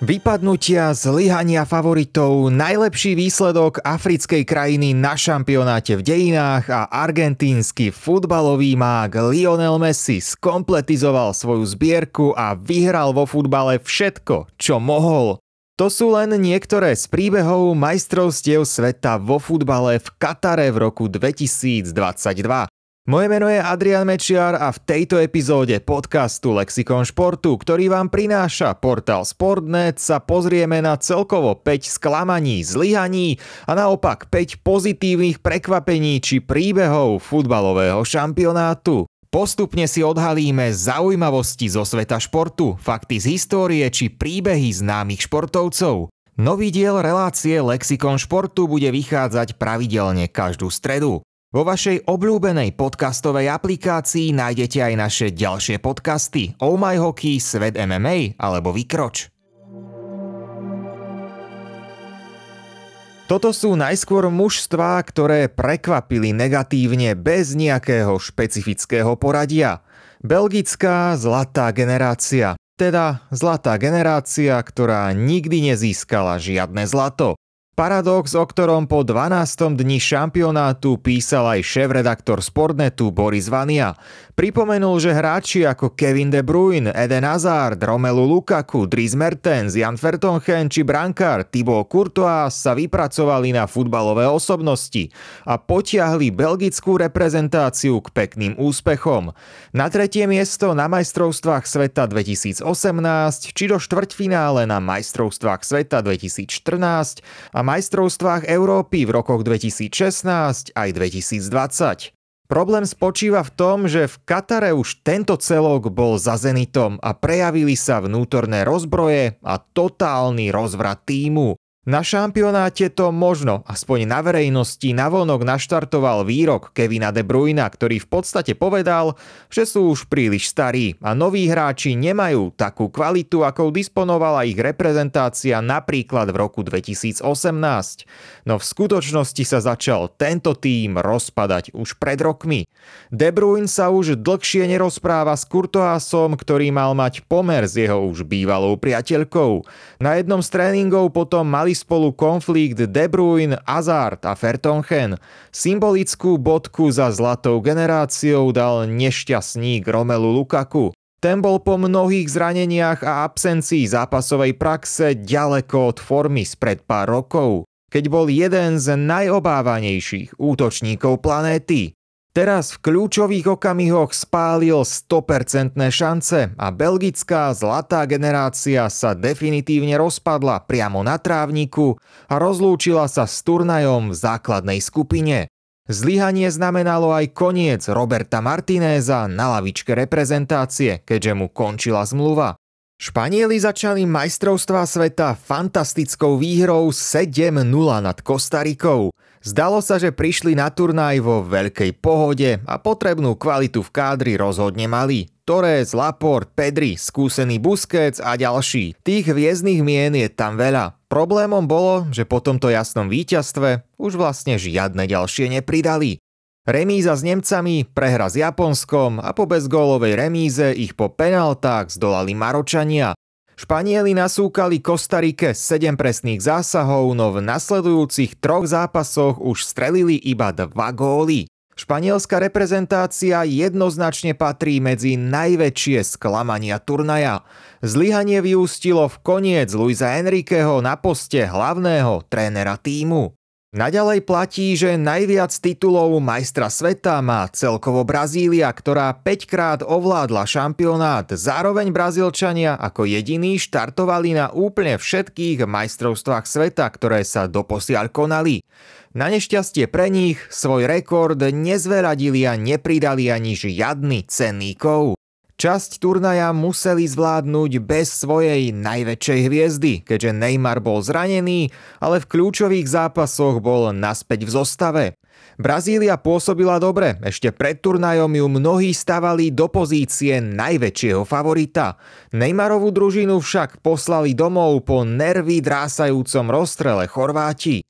Vypadnutia, zlyhania favoritov, najlepší výsledok africkej krajiny na šampionáte v dejinách a argentínsky futbalový mák Lionel Messi skompletizoval svoju zbierku a vyhral vo futbale všetko, čo mohol. To sú len niektoré z príbehov majstrovstiev sveta vo futbale v Katare v roku 2022. Moje meno je Adrian Mečiar a v tejto epizóde podcastu Lexikon športu, ktorý vám prináša portál Sportnet, sa pozrieme na celkovo 5 sklamaní, zlyhaní a naopak 5 pozitívnych prekvapení či príbehov futbalového šampionátu. Postupne si odhalíme zaujímavosti zo sveta športu, fakty z histórie či príbehy známych športovcov. Nový diel relácie Lexikon športu bude vychádzať pravidelne každú stredu. Vo vašej obľúbenej podcastovej aplikácii nájdete aj naše ďalšie podcasty Oh My Hockey, Svet MMA alebo Vykroč. Toto sú najskôr mužstvá, ktoré prekvapili negatívne bez nejakého špecifického poradia. Belgická zlatá generácia, teda zlatá generácia, ktorá nikdy nezískala žiadne zlato. Paradox, o ktorom po 12. dni šampionátu písal aj šéf-redaktor Sportnetu Boris Vania. Pripomenul, že hráči ako Kevin De Bruyne, Eden Hazard, Romelu Lukaku, Dries Mertens, Jan Vertonghen či brankár Thibaut Courtois sa vypracovali na futbalové osobnosti a potiahli belgickú reprezentáciu k pekným úspechom. Na tretie miesto na majstrovstvách sveta 2018 či do štvrťfinále na majstrovstvách sveta 2014 a majstrovstvách Európy v rokoch 2016 aj 2020. Problém spočíva v tom, že v Katare už tento celok bol za Zenitom a prejavili sa vnútorné rozbroje a totálny rozvrat týmu. Na šampionáte to možno, aspoň na verejnosti, navonok naštartoval výrok Kevina De Bruyna, ktorý v podstate povedal, že sú už príliš starí a noví hráči nemajú takú kvalitu, akou disponovala ich reprezentácia napríklad v roku 2018. No v skutočnosti sa začal tento tým rozpadať už pred rokmi. De Bruyne sa už dlhšie nerozpráva s Kurtoásom, ktorý mal mať pomer s jeho už bývalou priateľkou. Na jednom z tréningov potom mali mali spolu konflikt De Bruyne, Hazard a Fertonchen. Symbolickú bodku za zlatou generáciou dal nešťastník Romelu Lukaku. Ten bol po mnohých zraneniach a absencii zápasovej praxe ďaleko od formy spred pár rokov, keď bol jeden z najobávanejších útočníkov planéty. Teraz v kľúčových okamihoch spálil 100% šance a belgická zlatá generácia sa definitívne rozpadla priamo na trávniku a rozlúčila sa s turnajom v základnej skupine. Zlyhanie znamenalo aj koniec Roberta Martinéza na lavičke reprezentácie, keďže mu končila zmluva. Španieli začali majstrovstvá sveta fantastickou výhrou 7-0 nad Kostarikou. Zdalo sa, že prišli na turnaj vo veľkej pohode a potrebnú kvalitu v kádri rozhodne mali. Torres, Laport, Pedri, skúsený Busquets a ďalší. Tých hviezdnych mien je tam veľa. Problémom bolo, že po tomto jasnom víťazstve už vlastne žiadne ďalšie nepridali. Remíza s Nemcami, prehra s Japonskom a po bezgólovej remíze ich po penaltách zdolali Maročania. Španieli nasúkali Kostarike 7 presných zásahov, no v nasledujúcich troch zápasoch už strelili iba dva góly. Španielská reprezentácia jednoznačne patrí medzi najväčšie sklamania turnaja. Zlyhanie vyústilo v koniec Luisa Enriqueho na poste hlavného trénera týmu. Naďalej platí, že najviac titulov majstra sveta má celkovo Brazília, ktorá 5 krát ovládla šampionát. Zároveň Brazílčania ako jediní štartovali na úplne všetkých majstrovstvách sveta, ktoré sa doposiaľ konali. Na nešťastie pre nich svoj rekord nezveradili a nepridali ani žiadny cenný kov. Časť turnaja museli zvládnuť bez svojej najväčšej hviezdy, keďže Neymar bol zranený, ale v kľúčových zápasoch bol naspäť v zostave. Brazília pôsobila dobre, ešte pred turnajom ju mnohí stavali do pozície najväčšieho favorita. Neymarovú družinu však poslali domov po nervy drásajúcom rozstrele Chorváti.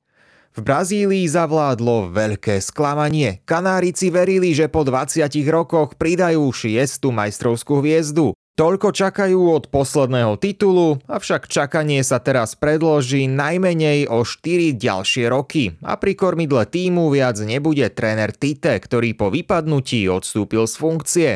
V Brazílii zavládlo veľké sklamanie. Kanárici verili, že po 20 rokoch pridajú šiestu majstrovskú hviezdu. Toľko čakajú od posledného titulu, avšak čakanie sa teraz predloží najmenej o 4 ďalšie roky a pri kormidle týmu viac nebude tréner Tite, ktorý po vypadnutí odstúpil z funkcie.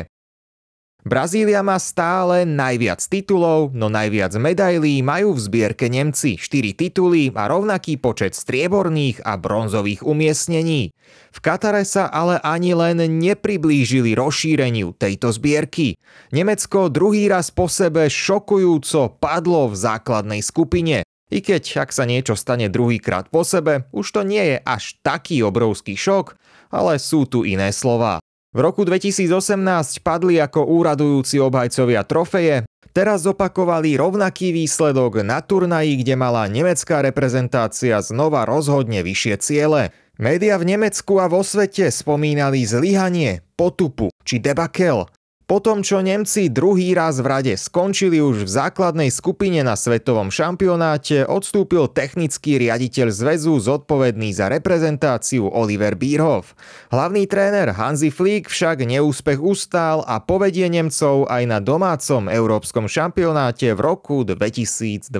Brazília má stále najviac titulov, no najviac medailí majú v zbierke Nemci 4 tituly a rovnaký počet strieborných a bronzových umiestnení. V Katare sa ale ani len nepriblížili rozšíreniu tejto zbierky. Nemecko druhý raz po sebe šokujúco padlo v základnej skupine. I keď, ak sa niečo stane druhýkrát po sebe, už to nie je až taký obrovský šok, ale sú tu iné slova. V roku 2018 padli ako úradujúci obhajcovia trofeje, teraz zopakovali rovnaký výsledok na turnaji, kde mala nemecká reprezentácia znova rozhodne vyššie ciele. Média v Nemecku a vo svete spomínali zlyhanie, potupu či debakel. Po tom, čo Nemci druhý raz v rade skončili už v základnej skupine na svetovom šampionáte, odstúpil technický riaditeľ zväzu zodpovedný za reprezentáciu Oliver Bierhoff. Hlavný tréner Hansi Flick však neúspech ustál a povedie Nemcov aj na domácom európskom šampionáte v roku 2024.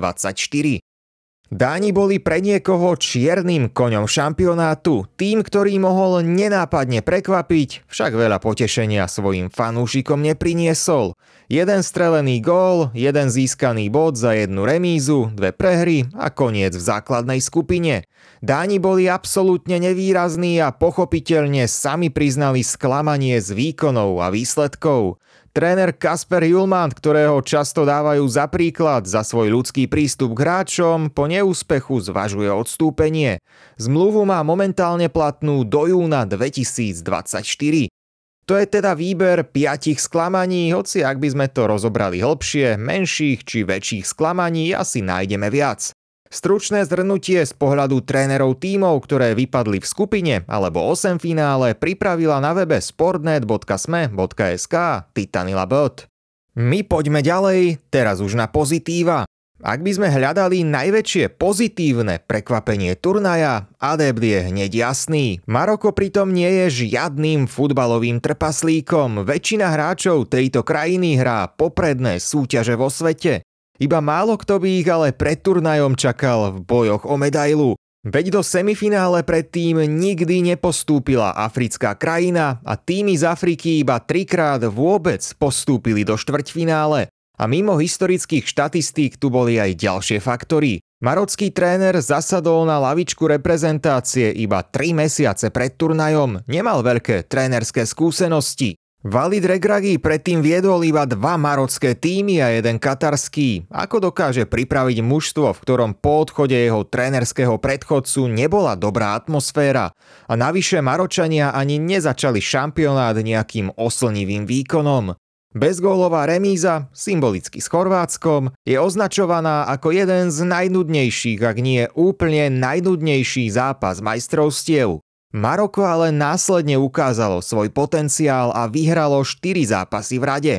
Dáni boli pre niekoho čiernym koňom šampionátu, tým, ktorý mohol nenápadne prekvapiť, však veľa potešenia svojim fanúšikom nepriniesol. Jeden strelený gól, jeden získaný bod za jednu remízu, dve prehry a koniec v základnej skupine. Dáni boli absolútne nevýrazní a pochopiteľne sami priznali sklamanie z výkonov a výsledkov. Tréner Kasper Julman, ktorého často dávajú za príklad za svoj ľudský prístup k hráčom, po neúspechu zvažuje odstúpenie. Zmluvu má momentálne platnú do júna 2024. To je teda výber piatich sklamaní, hoci ak by sme to rozobrali hlbšie, menších či väčších sklamaní asi nájdeme viac. Stručné zhrnutie z pohľadu trénerov tímov, ktoré vypadli v skupine alebo 8 finále, pripravila na webe sportnet.sme.sk Titanila Bot. My poďme ďalej, teraz už na pozitíva. Ak by sme hľadali najväčšie pozitívne prekvapenie turnaja, adept je hneď jasný. Maroko pritom nie je žiadnym futbalovým trpaslíkom. Väčšina hráčov tejto krajiny hrá popredné súťaže vo svete. Iba málo kto by ich ale pred turnajom čakal v bojoch o medailu. Veď do semifinále predtým nikdy nepostúpila africká krajina a týmy z Afriky iba trikrát vôbec postúpili do štvrťfinále. A mimo historických štatistík tu boli aj ďalšie faktory. Marocký tréner zasadol na lavičku reprezentácie iba 3 mesiace pred turnajom, nemal veľké trénerské skúsenosti. Valid Regragi predtým viedol iba dva marocké týmy a jeden katarský. Ako dokáže pripraviť mužstvo, v ktorom po odchode jeho trénerského predchodcu nebola dobrá atmosféra a navyše Maročania ani nezačali šampionát nejakým oslnivým výkonom. Bezgólová remíza, symbolicky s Chorvátskom, je označovaná ako jeden z najnudnejších, ak nie úplne najnudnejší zápas majstrovstiev. Maroko ale následne ukázalo svoj potenciál a vyhralo 4 zápasy v rade.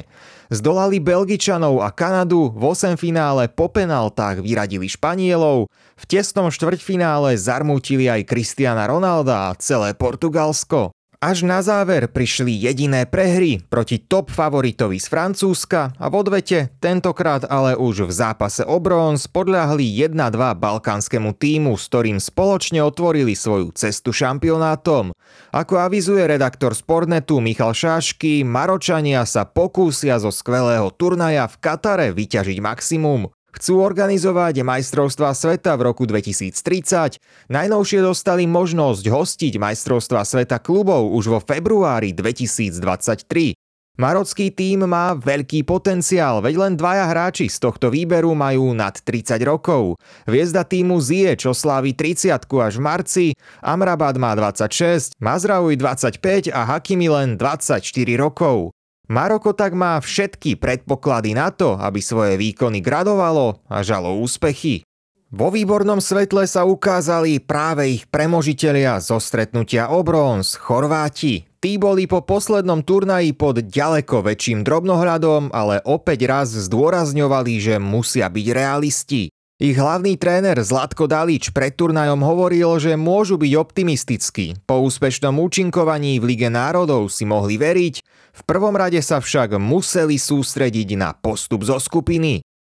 Zdolali Belgičanov a Kanadu, v 8 finále po penaltách vyradili Španielov, v tesnom štvrťfinále zarmútili aj Cristiana Ronalda a celé Portugalsko. Až na záver prišli jediné prehry proti top favoritovi z Francúzska a v odvete, tentokrát ale už v zápase o bronz, podľahli 1-2 balkánskému týmu, s ktorým spoločne otvorili svoju cestu šampionátom. Ako avizuje redaktor Sportnetu Michal Šášky, Maročania sa pokúsia zo skvelého turnaja v Katare vyťažiť maximum. Chcú organizovať majstrovstva sveta v roku 2030. Najnovšie dostali možnosť hostiť majstrovstva sveta klubov už vo februári 2023. Marocký tím má veľký potenciál, veď len dvaja hráči z tohto výberu majú nad 30 rokov. Hviezda týmu Zie, čo slávi 30 až v marci, Amrabat má 26, Mazraoui 25 a Hakimi len 24 rokov. Maroko tak má všetky predpoklady na to, aby svoje výkony gradovalo a žalo úspechy. Vo výbornom svetle sa ukázali práve ich premožitelia zo stretnutia o bronz, Chorváti. Tí boli po poslednom turnaji pod ďaleko väčším drobnohľadom, ale opäť raz zdôrazňovali, že musia byť realisti. Ich hlavný tréner Zlatko Dalič pred turnajom hovoril, že môžu byť optimistickí. Po úspešnom účinkovaní v Lige národov si mohli veriť, v prvom rade sa však museli sústrediť na postup zo skupiny.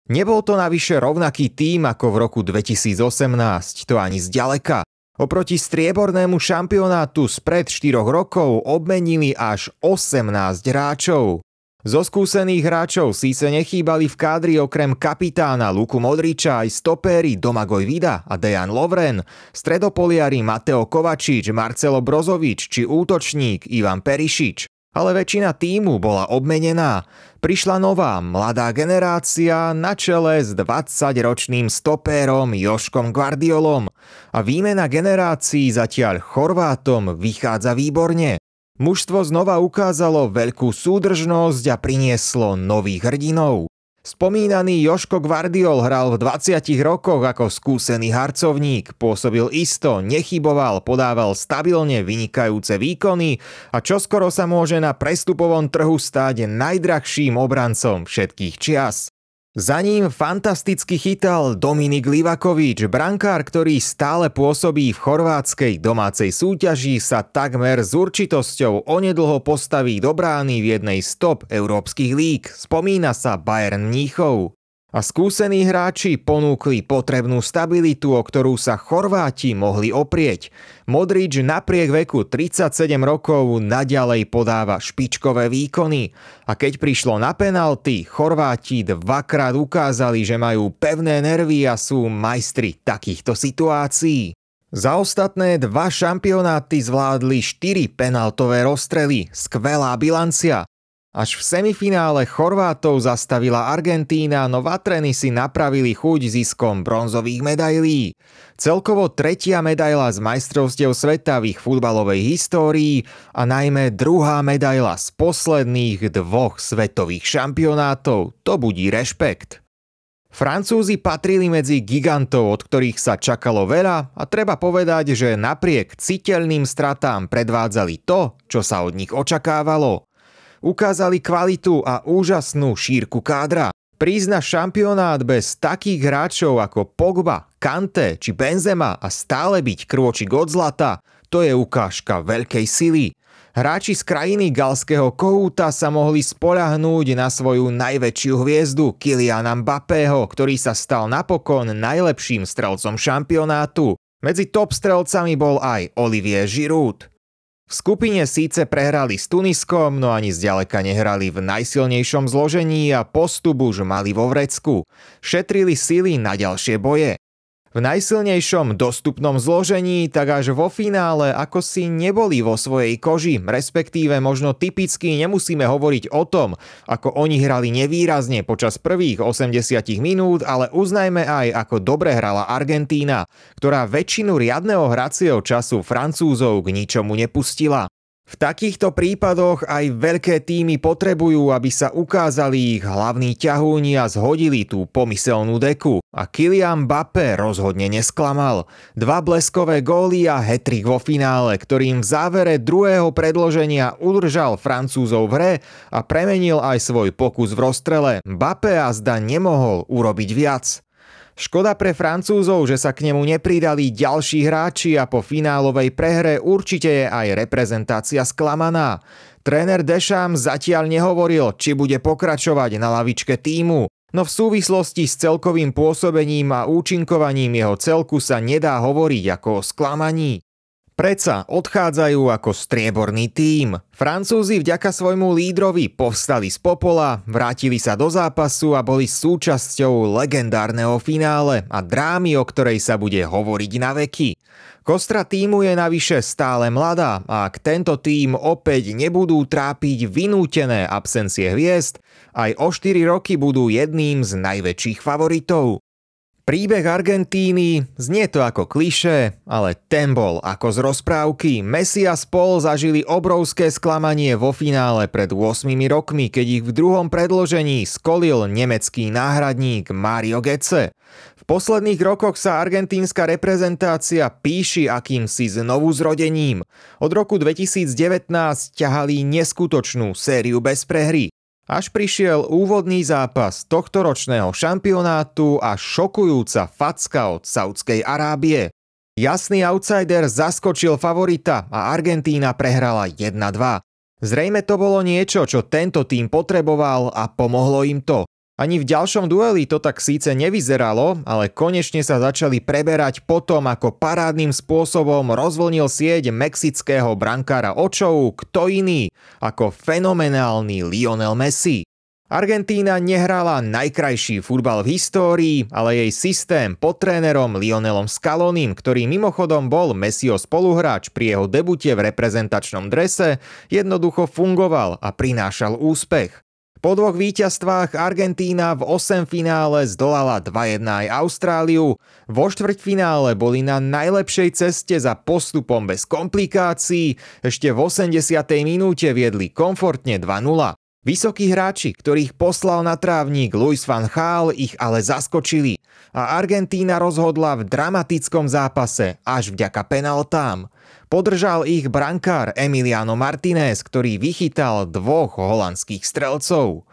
Nebol to navyše rovnaký tým ako v roku 2018, to ani zďaleka. Oproti striebornému šampionátu spred 4 rokov obmenili až 18 hráčov. Zo skúsených hráčov síce nechýbali v kádri okrem kapitána Luku Modriča aj stopéry Domagoj Vida a Dejan Lovren, stredopoliari Mateo Kovačič, Marcelo Brozovič či útočník Ivan Perišič. Ale väčšina týmu bola obmenená. Prišla nová, mladá generácia na čele s 20-ročným stopérom Joškom Guardiolom a výmena generácií zatiaľ Chorvátom vychádza výborne. Mužstvo znova ukázalo veľkú súdržnosť a prinieslo nových hrdinov. Spomínaný Joško Guardiol hral v 20 rokoch ako skúsený harcovník, pôsobil isto, nechyboval, podával stabilne vynikajúce výkony a čoskoro sa môže na prestupovom trhu stáť najdrahším obrancom všetkých čias. Za ním fantasticky chytal Dominik Livakovič, brankár, ktorý stále pôsobí v chorvátskej domácej súťaži, sa takmer s určitosťou onedlho postaví do brány v jednej stop európskych líg. Spomína sa Bayern Mníchov. A skúsení hráči ponúkli potrebnú stabilitu, o ktorú sa Chorváti mohli oprieť. Modrič napriek veku 37 rokov naďalej podáva špičkové výkony. A keď prišlo na penalty, Chorváti dvakrát ukázali, že majú pevné nervy a sú majstri takýchto situácií. Za ostatné dva šampionáty zvládli 4 penaltové rozstrely. Skvelá bilancia. Až v semifinále Chorvátov zastavila Argentína, no Vatreny si napravili chuť ziskom bronzových medailí. Celkovo tretia medaila z majstrovstiev sveta v ich futbalovej histórii a najmä druhá medaila z posledných dvoch svetových šampionátov. To budí rešpekt. Francúzi patrili medzi gigantov, od ktorých sa čakalo veľa a treba povedať, že napriek citeľným stratám predvádzali to, čo sa od nich očakávalo. Ukázali kvalitu a úžasnú šírku kádra. Prísť na šampionát bez takých hráčov ako Pogba, Kante či Benzema a stále byť krôčik od zlata, to je ukážka veľkej sily. Hráči z krajiny galského kohúta sa mohli spoľahnúť na svoju najväčšiu hviezdu Kyliana Mbappého, ktorý sa stal napokon najlepším strelcom šampionátu. Medzi top strelcami bol aj Olivier Giroud. V skupine síce prehrali s Tuniskom, no ani zďaleka nehrali v najsilnejšom zložení a postup už mali vo vrecku. Šetrili sily na ďalšie boje. V najsilnejšom dostupnom zložení, tak až vo finále ako si neboli vo svojej koži, respektíve možno typicky nemusíme hovoriť o tom, ako oni hrali nevýrazne počas prvých 80 minút, ale uznajme aj, ako dobre hrala Argentína, ktorá väčšinu riadneho hracieho času Francúzov k ničomu nepustila. V takýchto prípadoch aj veľké týmy potrebujú, aby sa ukázali ich hlavní ťahúni a zhodili tú pomyselnú deku. A Kylian Mbappé rozhodne nesklamal. Dva bleskové góly a hetrik vo finále, ktorým v závere druhého predloženia udržal Francúzov v hre a premenil aj svoj pokus v rozstrele. Mbappé a zda nemohol urobiť viac. Škoda pre Francúzov, že sa k nemu nepridali ďalší hráči a po finálovej prehre určite je aj reprezentácia sklamaná. Tréner Deschamps zatiaľ nehovoril, či bude pokračovať na lavičke týmu, no v súvislosti s celkovým pôsobením a účinkovaním jeho celku sa nedá hovoriť ako o sklamaní. Predsa odchádzajú ako strieborný tím. Francúzi vďaka svojmu lídrovi povstali z popola, vrátili sa do zápasu a boli súčasťou legendárneho finále a drámy, o ktorej sa bude hovoriť na veky. Kostra týmu je navyše stále mladá a ak tento tým opäť nebudú trápiť vynútené absencie hviezd, aj o 4 roky budú jedným z najväčších favoritov. Príbeh Argentíny znie to ako kliše, ale ten bol ako z rozprávky. Messi a spol zažili obrovské sklamanie vo finále pred 8 rokmi, keď ich v druhom predložení skolil nemecký náhradník Mario Götze. V posledných rokoch sa argentínska reprezentácia píši akýmsi znovu zrodením. Od roku 2019 ťahali neskutočnú sériu bez prehry. Až prišiel úvodný zápas tohto ročného šampionátu a šokujúca facka od Saudskej Arábie. Jasný outsider zaskočil favorita a Argentína prehrala 1-2. Zrejme to bolo niečo, čo tento tým potreboval a pomohlo im to. Ani v ďalšom dueli to tak síce nevyzeralo, ale konečne sa začali preberať potom, ako parádnym spôsobom rozvlnil sieť mexického brankára očov, kto iný ako fenomenálny Lionel Messi. Argentína nehrala najkrajší futbal v histórii, ale jej systém pod trénerom Lionelom Scalonim, ktorý mimochodom bol Messiho spoluhráč pri jeho debute v reprezentačnom drese, jednoducho fungoval a prinášal úspech. Po dvoch víťazstvách Argentína v 8 finále zdolala 2-1 aj Austráliu. Vo štvrťfinále boli na najlepšej ceste za postupom bez komplikácií. Ešte v 80. minúte viedli komfortne 2-0. Vysokí hráči, ktorých poslal na trávnik Luis van Gaal, ich ale zaskočili a Argentína rozhodla v dramatickom zápase až vďaka penaltám. Podržal ich brankár Emiliano Martinez, ktorý vychytal dvoch holandských strelcov.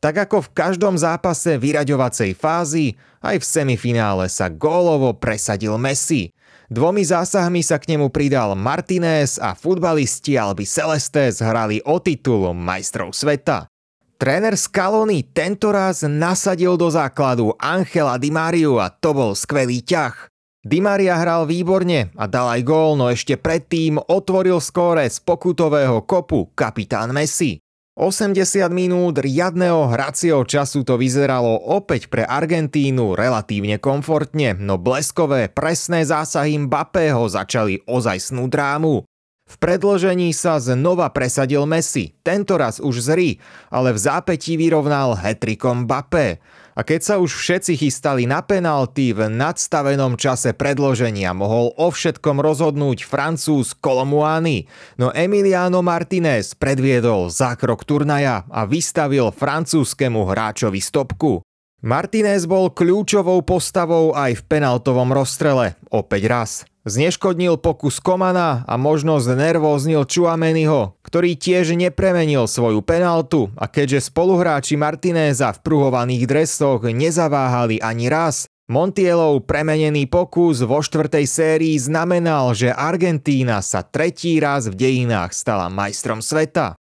Tak ako v každom zápase vyraďovacej fázy, aj v semifinále sa gólovo presadil Messi. Dvomi zásahmi sa k nemu pridal Martinez a futbalisti Albi Celestes hrali o titul majstrov sveta. Tréner Scaloni tentoraz nasadil do základu Angela Di Mariu a to bol skvelý ťah. Di Maria hral výborne a dal aj gól, no ešte predtým otvoril skóre z pokutového kopu kapitán Messi. 80 minút riadného hracieho času to vyzeralo opäť pre Argentínu relatívne komfortne, no bleskové presné zásahy Mbappého začali ozajstnú drámu. V predložení sa znova presadil Messi, tentoraz už zri, ale v zápätí vyrovnal hetrikom Mbappé. A keď sa už všetci chystali na penalty v nadstavenom čase predloženia, mohol o všetkom rozhodnúť Francúz Kolomuani, no Emiliano Martinez predviedol zákrok turnaja a vystavil francúzskému hráčovi stopku. Martinez bol kľúčovou postavou aj v penaltovom rozstrele, opäť raz. Zneškodnil pokus Komana a možno znervóznil Čuameniho, ktorý tiež nepremenil svoju penaltu a keďže spoluhráči Martinéza v pruhovaných dresoch nezaváhali ani raz, Montielov premenený pokus vo štvrtej sérii znamenal, že Argentína sa tretí raz v dejinách stala majstrom sveta.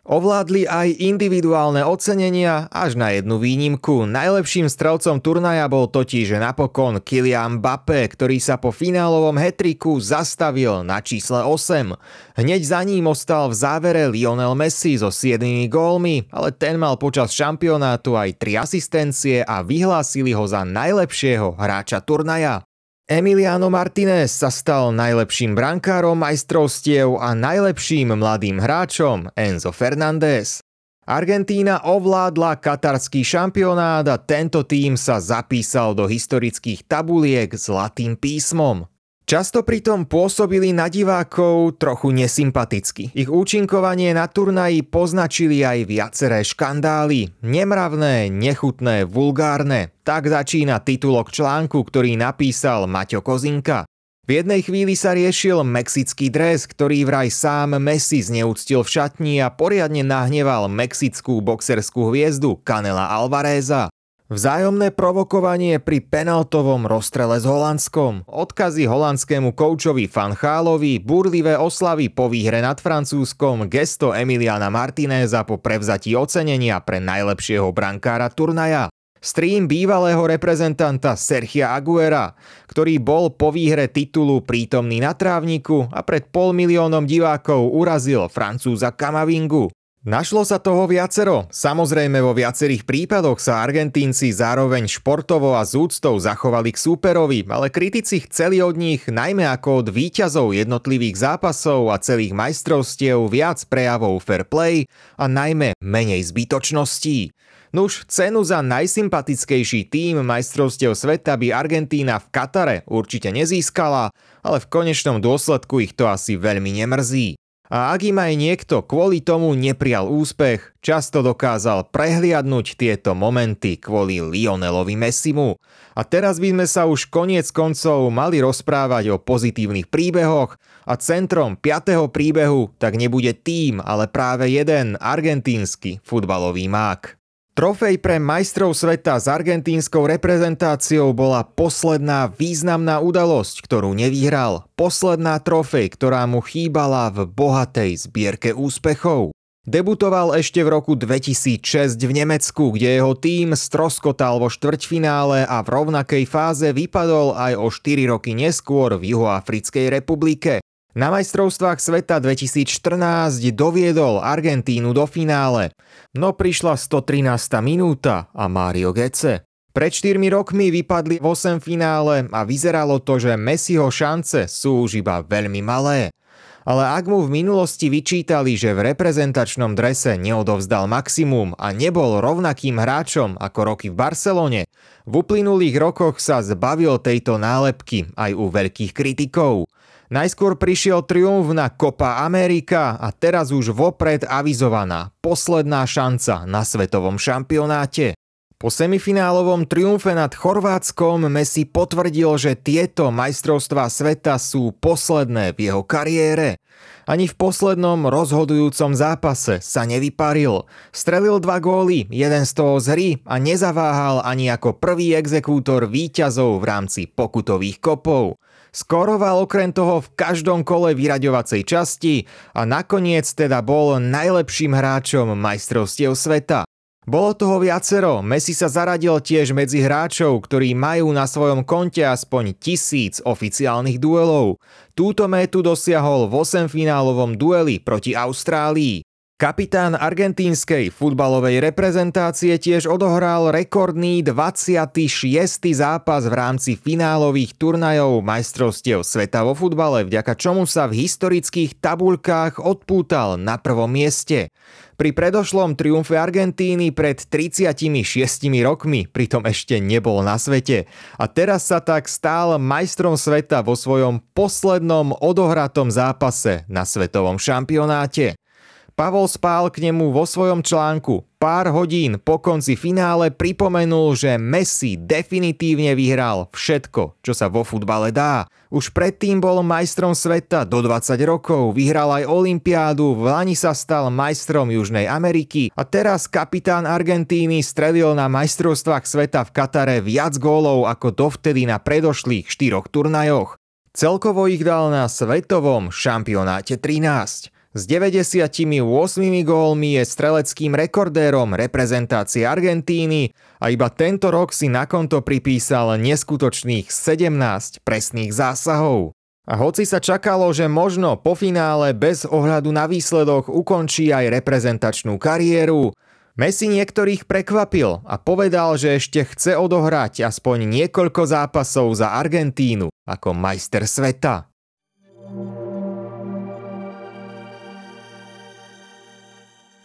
Ovládli aj individuálne ocenenia až na jednu výnimku. Najlepším strelcom turnaja bol totiž napokon Kylian Mbappé, ktorý sa po finálovom hetriku zastavil na čísle 8. Hneď za ním ostal v závere Lionel Messi so 7 gólmi, ale ten mal počas šampionátu aj 3 asistencie a vyhlásili ho za najlepšieho hráča turnaja. Emiliano Martinez sa stal najlepším brankárom majstrovstiev a najlepším mladým hráčom Enzo Fernández. Argentína ovládla katarský šampionát a tento tým sa zapísal do historických tabuliek zlatým písmom. Často pritom pôsobili na divákov trochu nesympaticky. Ich účinkovanie na turnaji poznačili aj viaceré škandály. Nemravné, nechutné, vulgárne. Tak začína titulok článku, ktorý napísal Maťo Kozinka. V jednej chvíli sa riešil mexický dres, ktorý vraj sám Messi zneúctil v šatni a poriadne nahneval mexickú boxerskú hviezdu Canela Alvareza. Vzájomné provokovanie pri penaltovom rozstrele s Holandskom, odkazy holandskému koučovi Fanchálovi, burlivé oslavy po výhre nad Francúzskom, gesto Emiliana Martinéza po prevzatí ocenenia pre najlepšieho brankára turnaja. Stream bývalého reprezentanta Sergia Aguera, ktorý bol po výhre titulu prítomný na trávniku a pred pol miliónom divákov urazil Francúza Kamavingu. Našlo sa toho viacero. Samozrejme vo viacerých prípadoch sa Argentínci zároveň športovo a z úctou zachovali k súperovi, ale kritici chceli od nich najmä ako od výťazov jednotlivých zápasov a celých majstrovstiev viac prejavov fair play a najmä menej zbytočností. Nuž, cenu za najsympatickejší tým majstrovstiev sveta by Argentína v Katare určite nezískala, ale v konečnom dôsledku ich to asi veľmi nemrzí. A ak im aj niekto kvôli tomu neprijal úspech, často dokázal prehliadnúť tieto momenty kvôli Lionelovi Messimu. A teraz by sme sa už koniec koncov mali rozprávať o pozitívnych príbehoch a centrom piatého príbehu tak nebude tým, ale práve jeden argentínsky futbalový mák. Trofej pre majstrov sveta s argentínskou reprezentáciou bola posledná významná udalosť, ktorú nevyhral. Posledná trofej, ktorá mu chýbala v bohatej zbierke úspechov. Debutoval ešte v roku 2006 v Nemecku, kde jeho tím stroskotal vo štvrťfinále a v rovnakej fáze vypadol aj o 4 roky neskôr v Juhoafrickej republike. Na majstrovstvách sveta 2014 doviedol Argentínu do finále, no prišla 113. minúta a Mario Gece. Pred 4 rokmi vypadli v 8 finále a vyzeralo to, že Messiho šance sú už iba veľmi malé ale ak mu v minulosti vyčítali, že v reprezentačnom drese neodovzdal maximum a nebol rovnakým hráčom ako roky v Barcelone, v uplynulých rokoch sa zbavil tejto nálepky aj u veľkých kritikov. Najskôr prišiel triumf na Copa America a teraz už vopred avizovaná posledná šanca na svetovom šampionáte. Po semifinálovom triumfe nad Chorvátskom Messi potvrdil, že tieto majstrovstvá sveta sú posledné v jeho kariére. Ani v poslednom rozhodujúcom zápase sa nevyparil. Strelil dva góly, jeden z toho z hry a nezaváhal ani ako prvý exekútor výťazov v rámci pokutových kopov. Skoroval okrem toho v každom kole vyraďovacej časti a nakoniec teda bol najlepším hráčom majstrovstiev sveta. Bolo toho viacero, Messi sa zaradil tiež medzi hráčov, ktorí majú na svojom konte aspoň tisíc oficiálnych duelov. Túto métu dosiahol v 8 finálovom dueli proti Austrálii. Kapitán argentínskej futbalovej reprezentácie tiež odohral rekordný 26. zápas v rámci finálových turnajov majstrovstiev sveta vo futbale, vďaka čomu sa v historických tabuľkách odpútal na prvom mieste. Pri predošlom triumfe Argentíny pred 36 rokmi pritom ešte nebol na svete a teraz sa tak stál majstrom sveta vo svojom poslednom odohratom zápase na svetovom šampionáte. Pavol Spál k nemu vo svojom článku pár hodín po konci finále pripomenul, že Messi definitívne vyhral všetko, čo sa vo futbale dá. Už predtým bol majstrom sveta do 20 rokov, vyhral aj Olympiádu, v Lani sa stal majstrom Južnej Ameriky a teraz kapitán Argentíny strelil na majstrovstvách sveta v Katare viac gólov ako dovtedy na predošlých štyroch turnajoch. Celkovo ich dal na svetovom šampionáte 13. S 98 gólmi je streleckým rekordérom reprezentácie Argentíny a iba tento rok si na konto pripísal neskutočných 17 presných zásahov. A hoci sa čakalo, že možno po finále bez ohľadu na výsledok ukončí aj reprezentačnú kariéru, Messi niektorých prekvapil a povedal, že ešte chce odohrať aspoň niekoľko zápasov za Argentínu ako majster sveta.